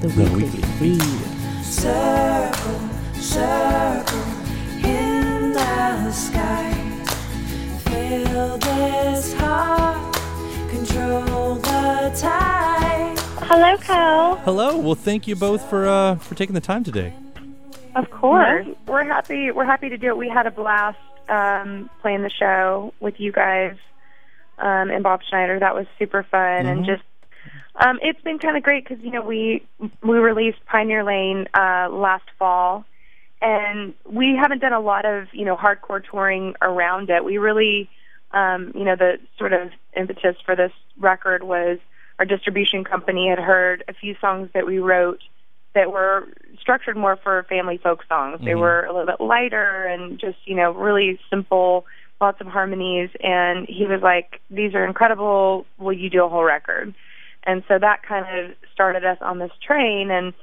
the, The weekly, Weekly read. Circle, circle in the sky. Feel this heart, control the tide. Hello, Kyle. Hello. Well, thank you both for uh, for taking the time today. Of course. We're happy. We're happy to do it. We had a blast um, playing the show with you guys um, and Bob Schneider. That was super fun, and just um, it's been kind of great because you know we we released Pioneer Lane uh, last fall, and we haven't done a lot of you know hardcore touring around it. We really, um, you know, the sort of impetus for this record was our distribution company had heard a few songs that we wrote that were structured more for family folk songs. They Mhm. were a little bit lighter and just, you know, really simple, lots of harmonies. And he was like, These are incredible. Will you do a whole record? And so that kind of started us on this train. And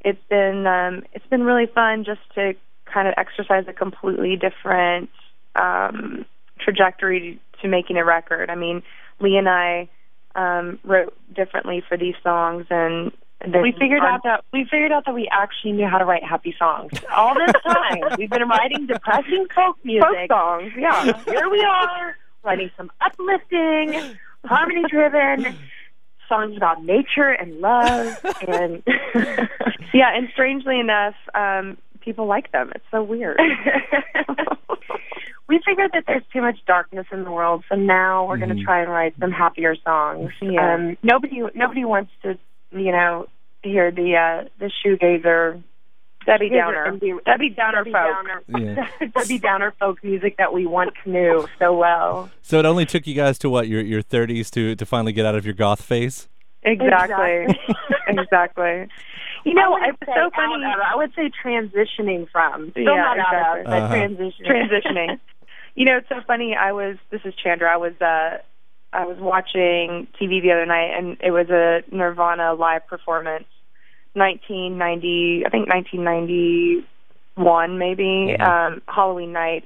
it's been, um, it's been really fun just to kind of exercise a completely different um, trajectory to making a record. I mean, Lee and I um, wrote differently for these songs, and We figured on- out that we figured out that we actually knew how to write happy songs. All this time, we've been writing depressing folk music. folk songs. Yeah, Here we are, writing some uplifting, harmony-driven songs about nature and love, and yeah, and strangely enough, um, people like them. It's so weird. we figured that there's too much darkness in the world, so now we're going Mhm. to try and write some happier songs. Yeah. Um, nobody, nobody wants to, you know, hear the uh, the shoegazer Debbie shoegazer Downer. indie- Debbie Downer Debbie folk. Downer, Yeah. Debbie Downer folk music that we once knew so well. So it only took you guys to what your your 30s to to finally get out of your goth phase. Exactly. exactly. You know, I it would was say so funny. of- I would say transitioning from. Still Yeah, not out of, exactly. but Uh-huh. transitioning. transitioning. you know, it's so funny. I was. This is Chandra. I was. uh I was watching TV the other night, and it was a Nirvana live performance, 1990. I think 1991, maybe Mhm. um, Halloween night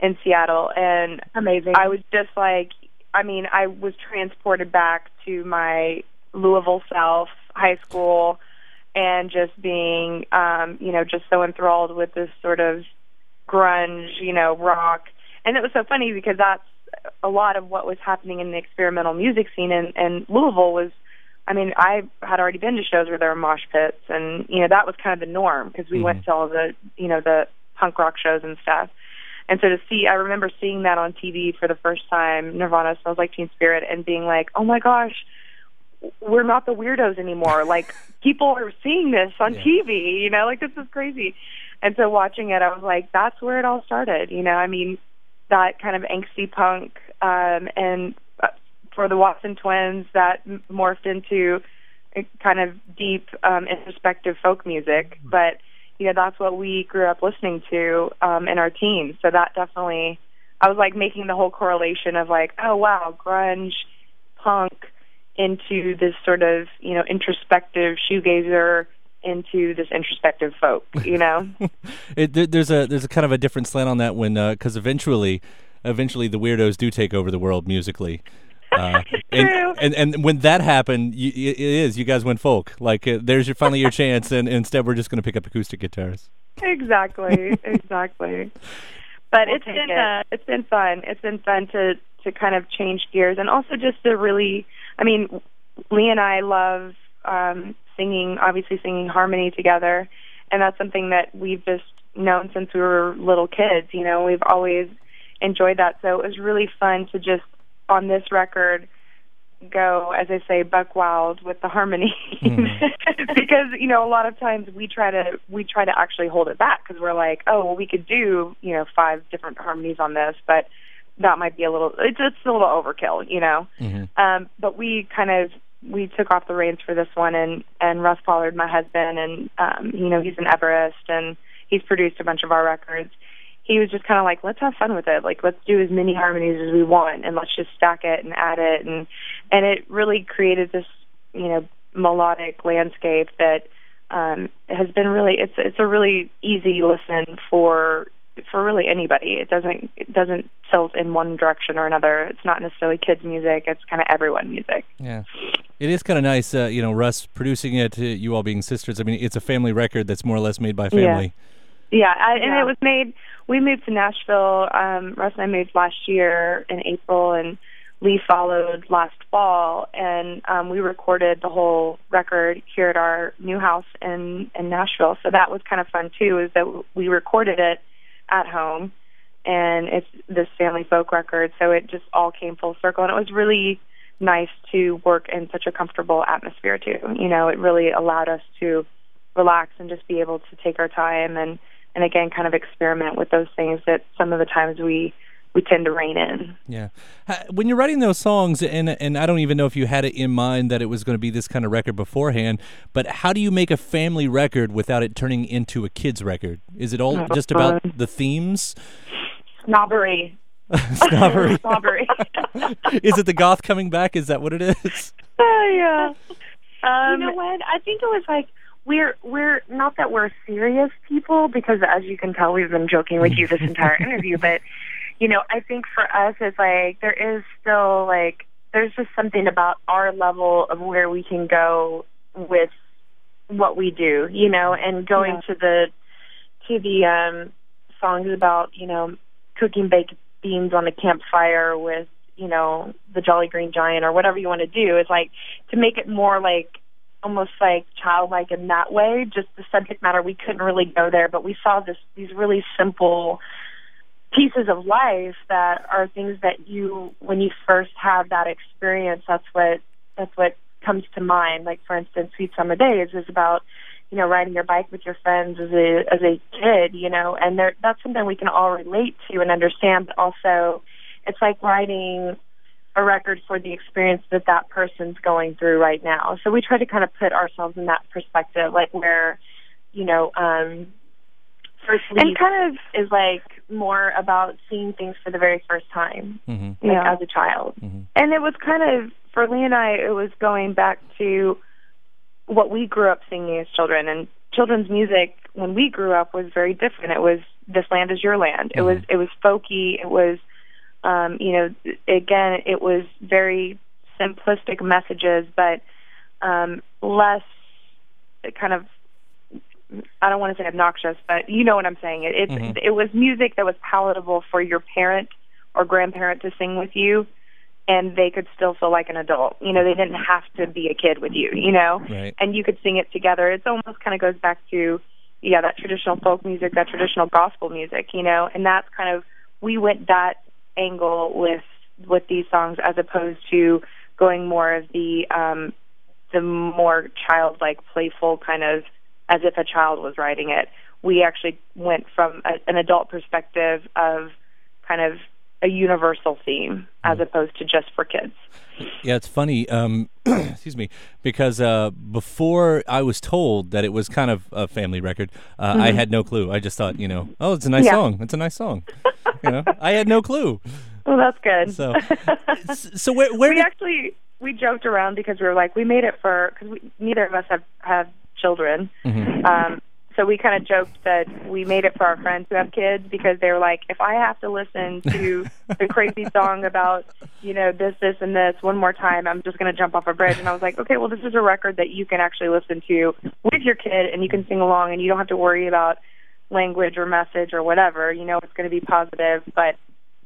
in Seattle, and Amazing. I was just like, I mean, I was transported back to my Louisville self, high school, and just being, um, you know, just so enthralled with this sort of grunge, you know, rock. And it was so funny because that's a lot of what was happening in the experimental music scene in, in Louisville was I mean, I had already been to shows where there were mosh pits, and you know that was kind of the norm because we went to all the you know the punk rock shows and stuff. And so to see, I remember seeing that on TV for the first time, Nirvana smells like Teen Spirit, and being like, oh my gosh, we're not the weirdos anymore. Like people are seeing this on Yeah. TV, you know, like this is crazy. And so watching it, I was like, that's where it all started. You know, I mean, that kind of angsty punk, um, and for the Watson twins, that morphed into kind of deep, um, introspective folk music. But you know, that's what we grew up listening to um, in our teens. So that definitely, I was like making the whole correlation of like, oh wow, grunge, punk, into this sort of you know introspective shoegazer into this introspective folk. You know. It, there's a there's a kind of a different slant on that when because eventually, eventually the weirdos do take over the world musically. Uh, and, True. and and when that happened, you, it is you guys went folk. Like uh, there's your finally your chance, and instead we're just going to pick up acoustic guitars. exactly, exactly. But We'll it's take been it. uh, it's been fun. It's been fun to to kind of change gears and also just to really. I mean, Lee and I love um, singing. Obviously, singing harmony together, and that's something that we've just known since we were little kids. You know, we've always enjoyed that. So it was really fun to just on this record go, as I say, buck wild with the harmony, because you know a lot of times we try to we try to actually hold it back because we're like, oh, well, we could do you know five different harmonies on this, but that might be a little it's it's a little overkill, you know. Mhm. Um, but we kind of we took off the reins for this one, and and Russ Pollard, my husband, and um, you know he's an Everest, and he's produced a bunch of our records. He was just kind of like, let's have fun with it. Like, let's do as many harmonies as we want, and let's just stack it and add it, and and it really created this, you know, melodic landscape that um, has been really. It's it's a really easy listen for for really anybody. It doesn't it doesn't tilt in one direction or another. It's not necessarily kids music. It's kind of everyone music. Yeah. It is kind of nice, uh, you know, Russ producing it, uh, you all being sisters. I mean, it's a family record that's more or less made by family. Yeah, I, and Yeah. it was made. We moved to Nashville. Um, Russ and I moved last year in April, and Lee followed last fall. And um, we recorded the whole record here at our new house in in Nashville. So that was kind of fun too. Is that we recorded it at home, and it's this family folk record. So it just all came full circle, and it was really nice to work in such a comfortable atmosphere too. You know, it really allowed us to relax and just be able to take our time and and again kind of experiment with those things that some of the times we we tend to rein in. Yeah. When you're writing those songs, and and I don't even know if you had it in mind that it was going to be this kind of record beforehand, but how do you make a family record without it turning into a kids record? Is it all just about the themes? Snobbery. Snobbery? Snobbery. is it the goth coming back? Is that what it is? yeah. Um, you know what? I think it was like we're we're not that we're serious people because as you can tell we've been joking with you this entire interview, but you know, I think for us it's like there is still like there's just something about our level of where we can go with what we do, you know, and going Yeah. to the to the um songs about, you know, cooking baked beans on a campfire with, you know, the Jolly Green Giant or whatever you want to do is like to make it more like almost like childlike in that way. Just the subject matter, we couldn't really go there, but we saw this these really simple pieces of life that are things that you, when you first have that experience, that's what that's what comes to mind. Like for instance, Sweet Summer Days is about you know riding your bike with your friends as a as a kid, you know, and there that's something we can all relate to and understand. But also, it's like writing a record for the experience that that person's going through right now. So we try to kind of put ourselves in that perspective, like where, you know, um, First and kind of is like more about seeing things for the very first time, hmm like Yeah. as a child. mhm and it was kind of for Lee and I it was going back to what we grew up singing as children. And children's music when we grew up was very different. It was this land is your land. It was it was folky. It was um you know again it was very simplistic messages but um less kind of I don't want to say obnoxious, but you know what I'm saying. It it, Mhm. it was music that was palatable for your parent or grandparent to sing with you, and they could still feel like an adult. You know, they didn't have to be a kid with you. You know, Right. and you could sing it together. It's almost kind of goes back to yeah that traditional folk music, that traditional gospel music. You know, and that's kind of we went that angle with with these songs as opposed to going more of the um the more childlike, playful kind of as if a child was writing it. We actually went from a, an adult perspective of kind of a universal theme as opposed to just for kids. Yeah, it's funny. Um, excuse me, because uh, before I was told that it was kind of a family record, uh, I had no clue. I just thought, you know, oh, it's a nice Yeah. song. It's a nice song. you know, I had no clue. Well, that's good. So, so where where we did actually we joked around because we were like we made it for because neither of us have have children. Mhm. Um, so we kind of joked that we made it for our friends who have kids because they were like, if I have to listen to the crazy song about you know this, this, and this one more time, I'm just going to jump off a bridge. And I was like, okay, well, this is a record that you can actually listen to with your kid, and you can sing along, and you don't have to worry about language or message or whatever. You know, it's going to be positive, but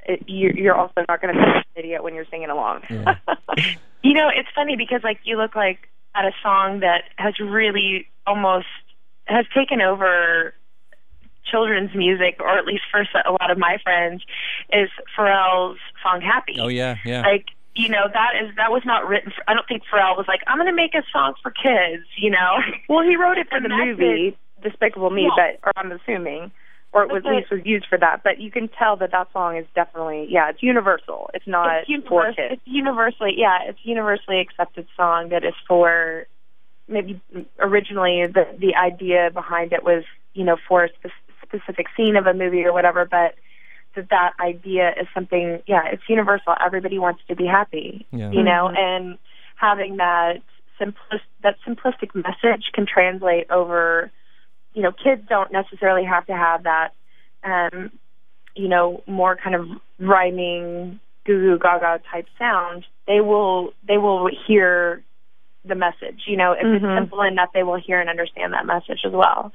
it, you, you're also not going to be an idiot when you're singing along. Yeah. You know, it's funny because like you look like at a song that has really almost has taken over children's music, or at least for a lot of my friends, is Pharrell's song "Happy." Oh yeah, yeah. Like you know that is that was not written. For, I don't think Pharrell was like, "I'm going to make a song for kids." You know, Well, he wrote it for And the that's movie Despicable Me, Yeah. but or I'm assuming, or it was at least was used for that. But you can tell that that song is definitely yeah, it's universal. It's not it's, univers- for kids. it's universally yeah, it's universally accepted song that is for maybe originally the the idea behind it was you know for a spe- specific scene of a movie or whatever, but that that idea is something yeah, it's universal. Everybody wants to be happy, Yeah. you know, and having that simplistic that simplistic message can translate over. You know, kids don't necessarily have to have that um, you know, more kind of rhyming, goo goo gaga type sound, they will they will hear the message. You know, if Mhm. it's simple enough, they will hear and understand that message as well.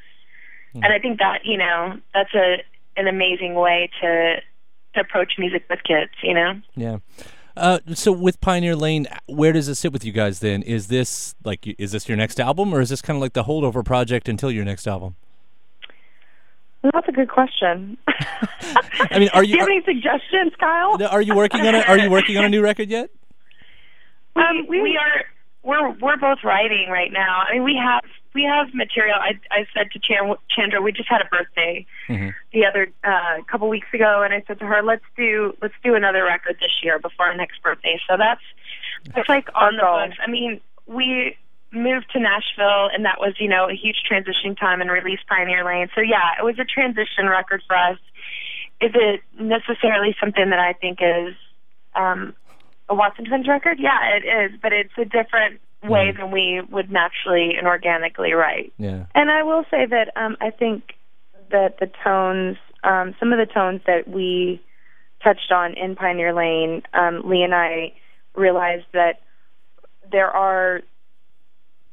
Hmm. And I think that you know that's a an amazing way to to approach music with kids. You know. Yeah. Uh, so with Pioneer Lane, where does it sit with you guys then? Is this like is this your next album, or is this kind of like the holdover project until your next album? Well, that's a good question. I mean, are you? Do you have are, any suggestions, Kyle? are you working on a Are you working on a new record yet? Um, we, are we're we're both writing right now. I mean, we have we have material. I I said to Chan, Chandra, we just had a birthday Mhm. the other uh, couple weeks ago, and I said to her, let's do let's do another record this year before our next birthday. So that's that's like on the Awesome. books. I mean, we moved to Nashville, and that was you know a huge transition time and released Pioneer Lane. So yeah, it was a transition record for us. Is it necessarily something that I think is um, a Watson Twins record? Yeah, it is, but it's a different way Mhm. than we would naturally and organically write. Yeah. And I will say that um, I think that the tones, um, some of the tones that we touched on in Pioneer Lane, um, Lee and I realized that there are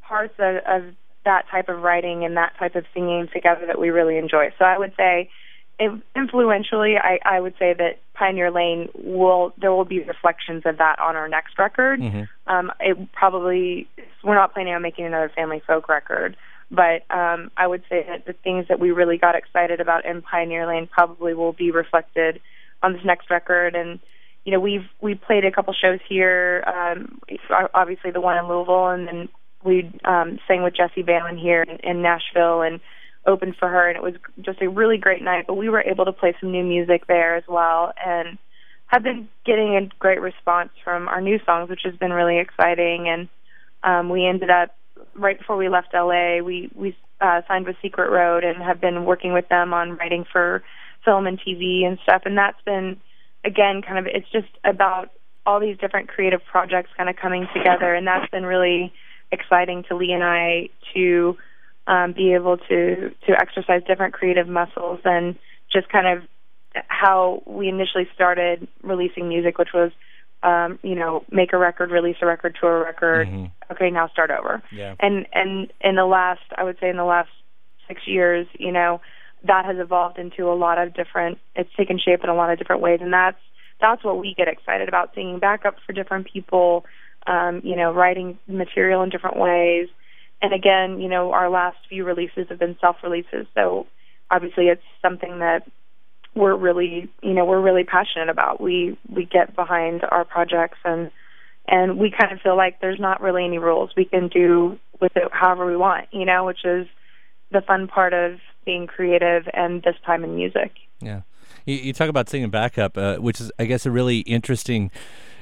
parts of, of that type of writing and that type of singing together that we really enjoy. So I would say, influentially, I, I would say that Pioneer Lane will there will be reflections of that on our next record. Mhm. Um, it probably we're not planning on making another family folk record, but um, I would say that the things that we really got excited about in Pioneer Lane probably will be reflected on this next record. And you know, we've we played a couple shows here, um, obviously the one in Louisville, and then we um, sang with Jessie Baylin here in, in Nashville and opened for her, and it was just a really great night. But we were able to play some new music there as well, and have been getting a great response from our new songs, which has been really exciting. And um, we ended up right before we left LA, we we uh, signed with Secret Road and have been working with them on writing for film and TV and stuff. And that's been again kind of it's just about all these different creative projects kind of coming together, and that's been really exciting to Lee and I to um, be able to to exercise different creative muscles and just kind of how we initially started releasing music, which was um, you know make a record, release a record, tour a record. Mhm. Okay, now start over. Yeah. And and in the last, I would say in the last six years, you know, that has evolved into a lot of different. It's taken shape in a lot of different ways, and that's that's what we get excited about singing backup for different people. Um, you know, writing material in different ways. And again, you know, our last few releases have been self releases, so obviously it's something that we're really, you know, we're really passionate about. We we get behind our projects and and we kind of feel like there's not really any rules. We can do with it however we want, you know, which is the fun part of being creative and this time in music. Yeah. You, you talk about singing backup, uh, which is, I guess, a really interesting.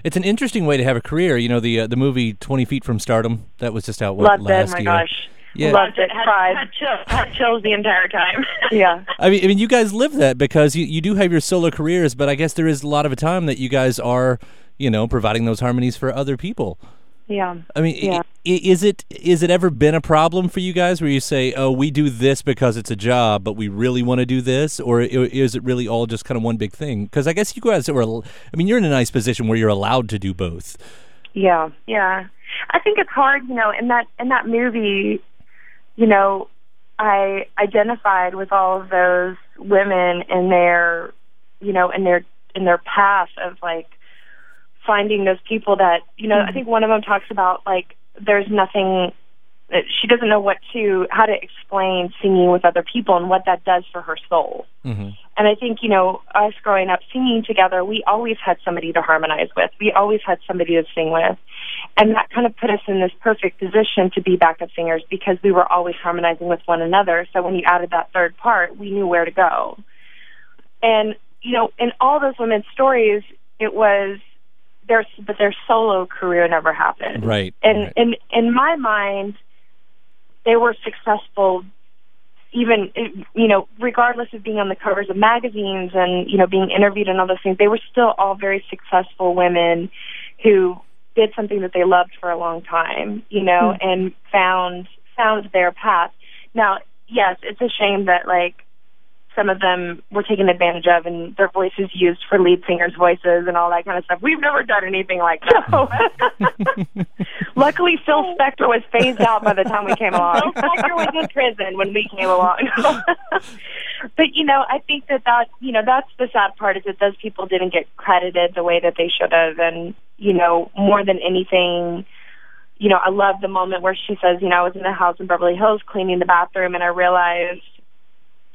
It's an interesting way to have a career. You know, the uh, the movie Twenty Feet from Stardom that was just out what, Loved it. last My year. Gosh, Yeah. Loved it. Had, Cried. had, chill, had chills the entire time. Yeah. I mean, I mean, you guys live that because you, you do have your solo careers, but I guess there is a lot of a time that you guys are, you know, providing those harmonies for other people. Yeah. I mean, Yeah. is it is it ever been a problem for you guys where you say, "Oh, we do this because it's a job, but we really want to do this," or is it really all just kind of one big thing? Because I guess you guys are, al- I mean, you're in a nice position where you're allowed to do both. Yeah. Yeah, I think it's hard, you know, in that in that movie, you know, I identified with all of those women in their, you know, in their in their path of like finding those people that, you know, I think one of them talks about like there's nothing that she doesn't know what to how to explain singing with other people and what that does for her soul. hmm And I think, you know, us growing up singing together, we always had somebody to harmonize with. We always had somebody to sing with. And that kind of put us in this perfect position to be backup singers because we were always harmonizing with one another. So when you added that third part, we knew where to go. And, you know, in all those women's stories, it was their, but their solo career never happened. Right. And right. in in my mind, they were successful, even you know, regardless of being on the covers of magazines and you know being interviewed and all those things. They were still all very successful women who did something that they loved for a long time, you know, hmm. and found found their path. Now, yes, it's a shame that like some of them were taken advantage of and their voices used for lead singers' voices and all that kind of stuff. We've never done anything like that. Luckily, Phil Spector was phased out by the time we came along. Phil Spector was in prison when we came along. but you know, I think that that you know that's the sad part is that those people didn't get credited the way that they should have, and you know, more than anything. You know, I love the moment where she says, you know, I was in the house in Beverly Hills cleaning the bathroom and I realized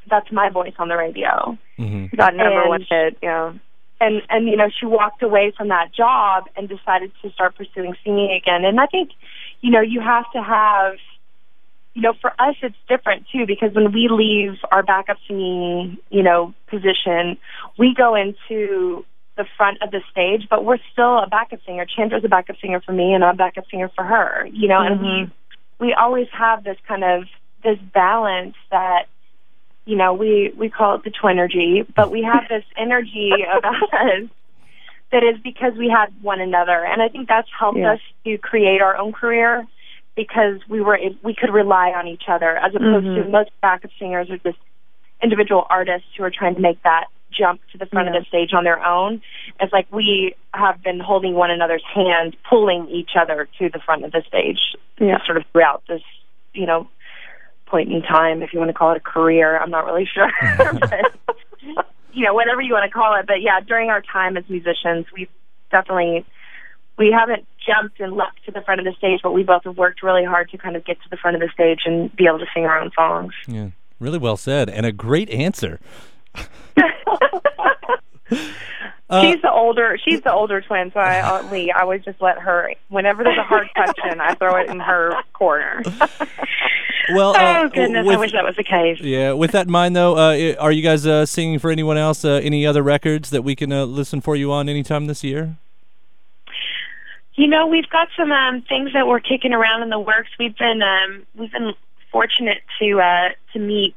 that's my voice on the radio. hmm Got number And- one hit. Yeah. and and you know she walked away from that job and decided to start pursuing singing again and i think you know you have to have you know for us it's different too because when we leave our backup singing you know position we go into the front of the stage but we're still a backup singer chandra's a backup singer for me and i'm a backup singer for her you know and we we always have this kind of this balance that you know, we we call it the twinergy, but we have this energy about us that is because we had one another, and I think that's helped Yeah. us to create our own career because we were we could rely on each other as opposed to Mhm. most backup singers are just individual artists who are trying to make that jump to the front Yeah. of the stage on their own. It's like we have been holding one another's hand, pulling each other to the front of the stage Yeah. sort of throughout this, you know, point in time, if you want to call it a career. I'm not really sure. but, you know, whatever you want to call it. But yeah, during our time as musicians, we've definitely we haven't jumped and leapt to the front of the stage, but we both have worked really hard to kind of get to the front of the stage and be able to sing our own songs. Yeah. Really well said, and a great answer. Uh, she's the older. She's the older twin, so I, uh, Lee, I would just let her. Whenever there's a hard question, I throw it in her corner. well, uh, oh goodness, I wish that was the case. Yeah, with that in mind, though, uh, are you guys uh, singing for anyone else? Uh, any other records that we can uh, listen for you on anytime this year? You know, we've got some um, things that we're kicking around in the works. We've been um, we've been fortunate to uh, to meet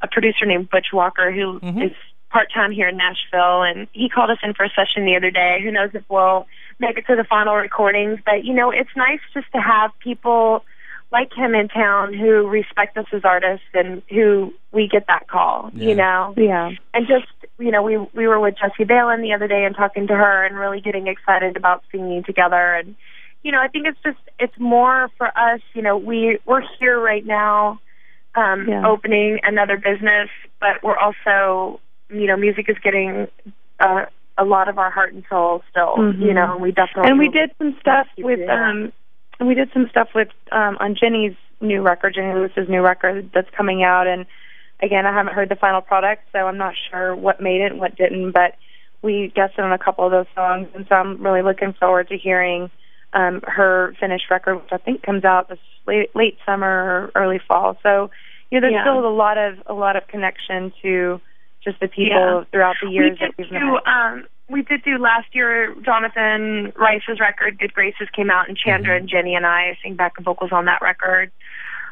a producer named Butch Walker who is Mhm. Part time here in Nashville, and he called us in for a session the other day. Who knows if we'll make it to the final recordings? But you know, it's nice just to have people like him in town who respect us as artists and who we get that call. Yeah. You know, Yeah. and just you know we we were with Jessie Baylin the other day and talking to her and really getting excited about singing together and you know I think it's just it's more for us you know we we're here right now um Yeah. opening another business but we're also you know music is getting uh, a lot of our heart and soul still Mhm. you know and we definitely And we did some stuff with um and we did some stuff with um on Jenny's new record, Jenny Lewis's new record that's coming out and again I haven't heard the final product so I'm not sure what made it and what didn't, but we guested on a couple of those songs and so I'm really looking forward to hearing um her finished record which I think comes out this late late summer or early fall. So you know, there's Yeah. still a lot of a lot of connection to just the people Yeah. throughout the we years did that we've do met. um we did do last year Jonathan Rice's record Good Graces came out and Chandra Mhm. and Jenny and I sing backup vocals on that record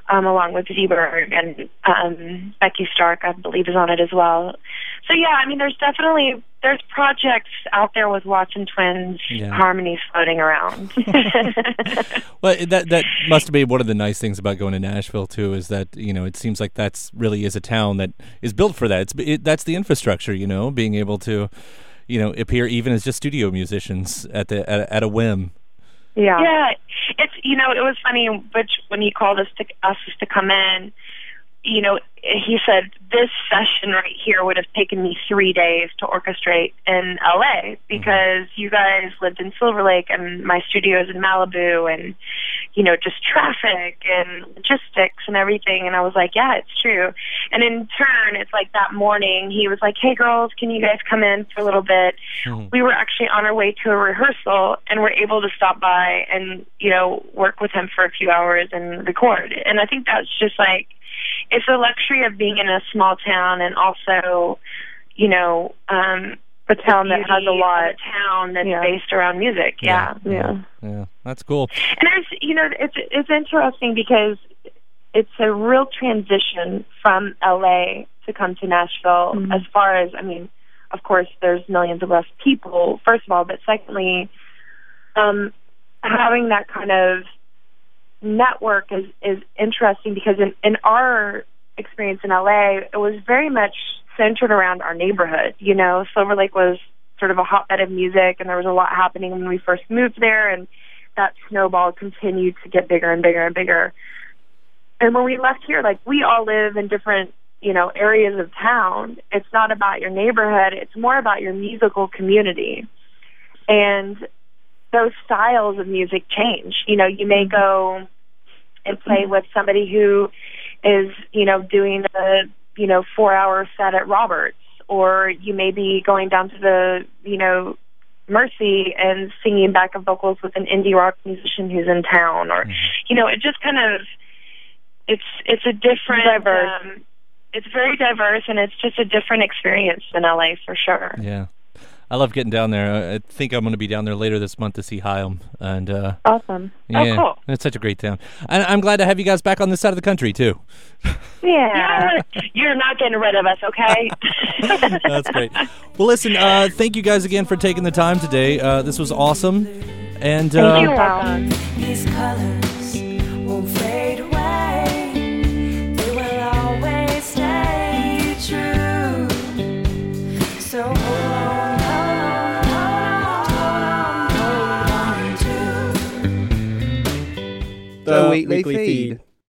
um along with Z Berg and um Becky Stark I believe is on it as well. So yeah, I mean there's definitely there's projects out there with Watson Twins Yeah. harmonies floating around. Well, that that must be one of the nice things about going to Nashville too, is that you know it seems like that's really is a town that is built for that. It's it, that's the infrastructure, you know, being able to, you know, appear even as just studio musicians at the at, a- at a whim. yeah. Yeah, it's you know it was funny, Butch when he called us to us to come in. You know, he said this session right here would have taken me three days to orchestrate in LA because you guys lived in Silver Lake and my studio is in Malibu and you know just traffic and logistics and everything. And I was like, yeah, it's true. And in turn, it's like that morning he was like, hey girls, can you guys come in for a little bit? Mhm. we were actually on our way to a rehearsal and were able to stop by and you know work with him for a few hours and record and i think that's just like it's the luxury of being in a small town and also you know um A town that has a lot. of a town that's Yeah. based around music yeah. Yeah. yeah, that's cool. and there's you know it's it's interesting because it's a real transition from LA to come to Nashville Mhm. as far as I mean of course there's millions of less people first of all but secondly um having that kind of network is is interesting because in in our experience in LA it was very much centered around our neighborhood. You know, Silver Lake was sort of a hotbed of music, and there was a lot happening when we first moved there, and that snowball continued to get bigger and bigger and bigger. And when we left here, like we all live in different, you know, areas of town. It's not about your neighborhood; it's more about your musical community. And those styles of music change. You know, you may go and play with somebody who is, you know, doing a, you know, four hour set at Roberts, or you may be going down to the, you know, Mercy and singing backup vocals with an indie rock musician who's in town, or, you know, it just kind of, it's it's a different, Diverse. Um, it's very diverse, and it's just a different experience than LA for sure. Yeah. I love getting down there. I I think I'm going to be down there later this month to see Haim, and uh, Awesome. yeah, cool. it's such a great town. And I'm glad to have you guys back on this side of the country too. Yeah. You're not getting rid of us, okay? That's great. Well, listen, uh, thank you guys again for taking the time today. Uh, this was awesome, and uh, You're welcome. The, Weekly, feed.